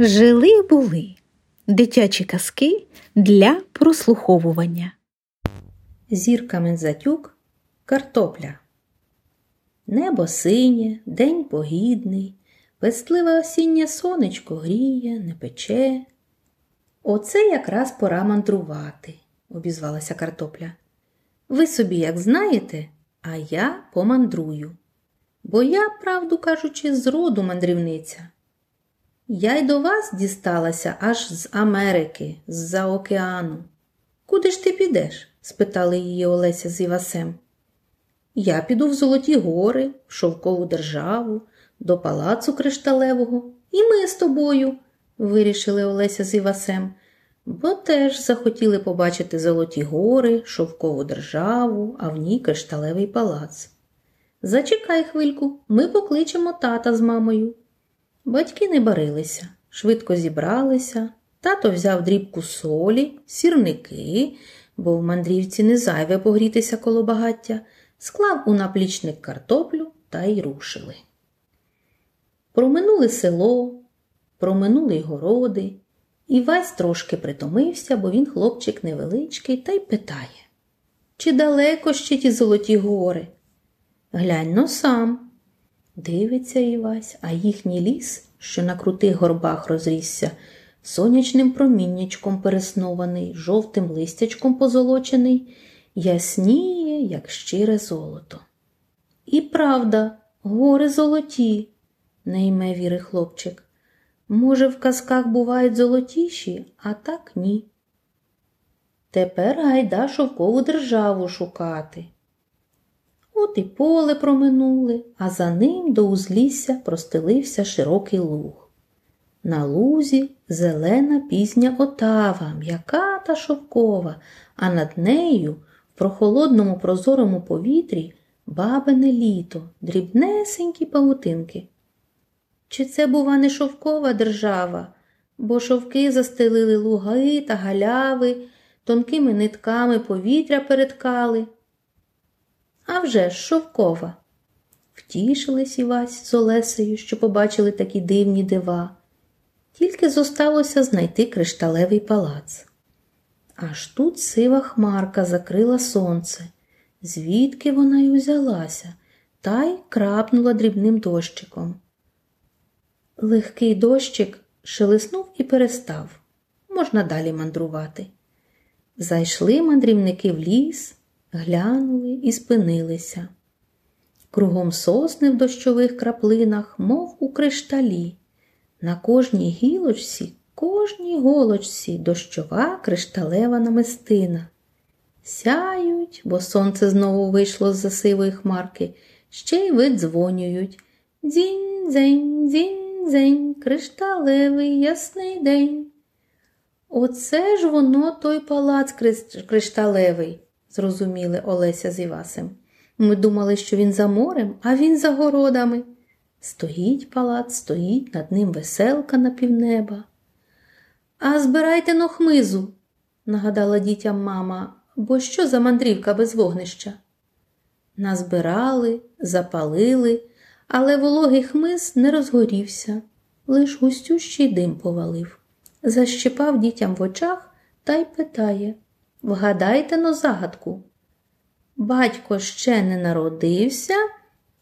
Жили були дитячі казки для прослуховування. Зірка Мензатюк картопля. Небо синє, день погідний, вестливе осіннє сонечко гріє, не пече. Оце якраз пора мандрувати, обізвалася картопля. Ви собі, як знаєте, а я помандрую. Бо я, правду кажучи, з роду мандрівниця. Я й до вас дісталася аж з Америки, з-за океану. Куди ж ти підеш? спитали її Олеся з Івасем. Я піду в Золоті гори, в Шовкову державу, до палацу кришталевого, і ми з тобою, вирішили Олеся з Івасем, бо теж захотіли побачити Золоті гори, Шовкову державу, а в ній кришталевий палац. Зачекай хвильку, ми покличемо тата з мамою. Батьки не барилися, швидко зібралися. Тато взяв дрібку солі, сірники, бо в мандрівці не зайве погрітися коло багаття, склав у наплічник картоплю та й рушили. Проминули село, проминули й городи. Івась трошки притомився, бо він хлопчик невеличкий, та й питає Чи далеко ще ті золоті гори? Глянь но сам. Дивиться Івась, а їхній ліс, що на крутих горбах розрісся, сонячним проміннячком переснований, жовтим листячком позолочений, ясніє, як щире золото. І правда, гори золоті, не йме віри хлопчик. Може, в казках бувають золотіші, а так ні. Тепер гайда шовкову державу шукати. От і поле проминули, а за ним до узлісся простелився широкий луг. На лузі зелена пізня отава, м'яка та шовкова, а над нею в прохолодному прозорому повітрі бабине літо, дрібнесенькі павутинки. Чи це, бува, не шовкова держава, бо шовки застелили луги та галяви, тонкими нитками повітря переткали. А вже ж шовкова. Втішились Івась з Олесею, що побачили такі дивні дива. Тільки зосталося знайти кришталевий палац. Аж тут сива хмарка закрила сонце, звідки вона й узялася, та й крапнула дрібним дощиком. Легкий дощик шелеснув і перестав. Можна далі мандрувати. Зайшли мандрівники в ліс, глянули і спинилися. Кругом сосни в дощових краплинах, мов у кришталі. На кожній гілочці, кожній голочці дощова кришталева намистина. Сяють, бо сонце знову вийшло з за сивої хмарки, ще й видзвонюють. Дзінь, дзень, дзінь, дзень, кришталевий ясний день. Оце ж воно той палац кришталевий зрозуміли Олеся з Івасем. Ми думали, що він за морем, а він за городами. Стоїть палац, стоїть над ним веселка на півнеба. А збирайте но хмизу, нагадала дітям мама, бо що за мандрівка без вогнища? Назбирали, запалили, але вологий хмиз не розгорівся, лиш густющий дим повалив. Защипав дітям в очах та й питає Вгадайте но загадку. Батько ще не народився,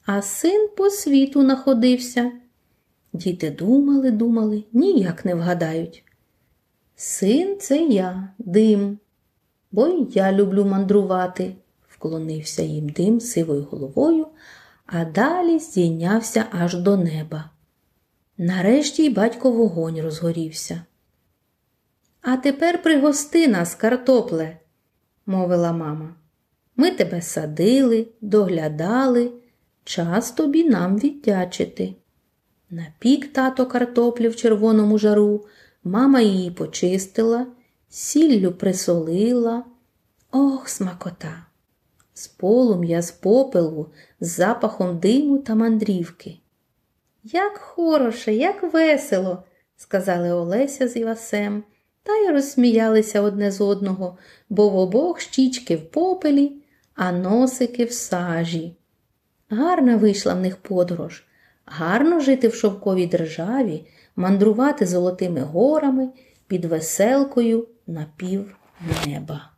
а син по світу находився. Діти думали, думали, ніяк не вгадають. Син це я, дим, бо й я люблю мандрувати, вклонився їм дим сивою головою, а далі здійнявся аж до неба. Нарешті й батько вогонь розгорівся. А тепер пригости нас, картопле, мовила мама. Ми тебе садили, доглядали, час тобі нам віддячити. Напік тато картоплі в червоному жару, мама її почистила, сіллю присолила. Ох, смакота! З полум'я, з попелу, з запахом диму та мандрівки. Як хороше, як весело, сказали Олеся з Івасем та й розсміялися одне з одного, бо в обох щічки в попелі, а носики в сажі. Гарна вийшла в них подорож, гарно жити в шовковій державі, мандрувати золотими горами під веселкою на пів неба.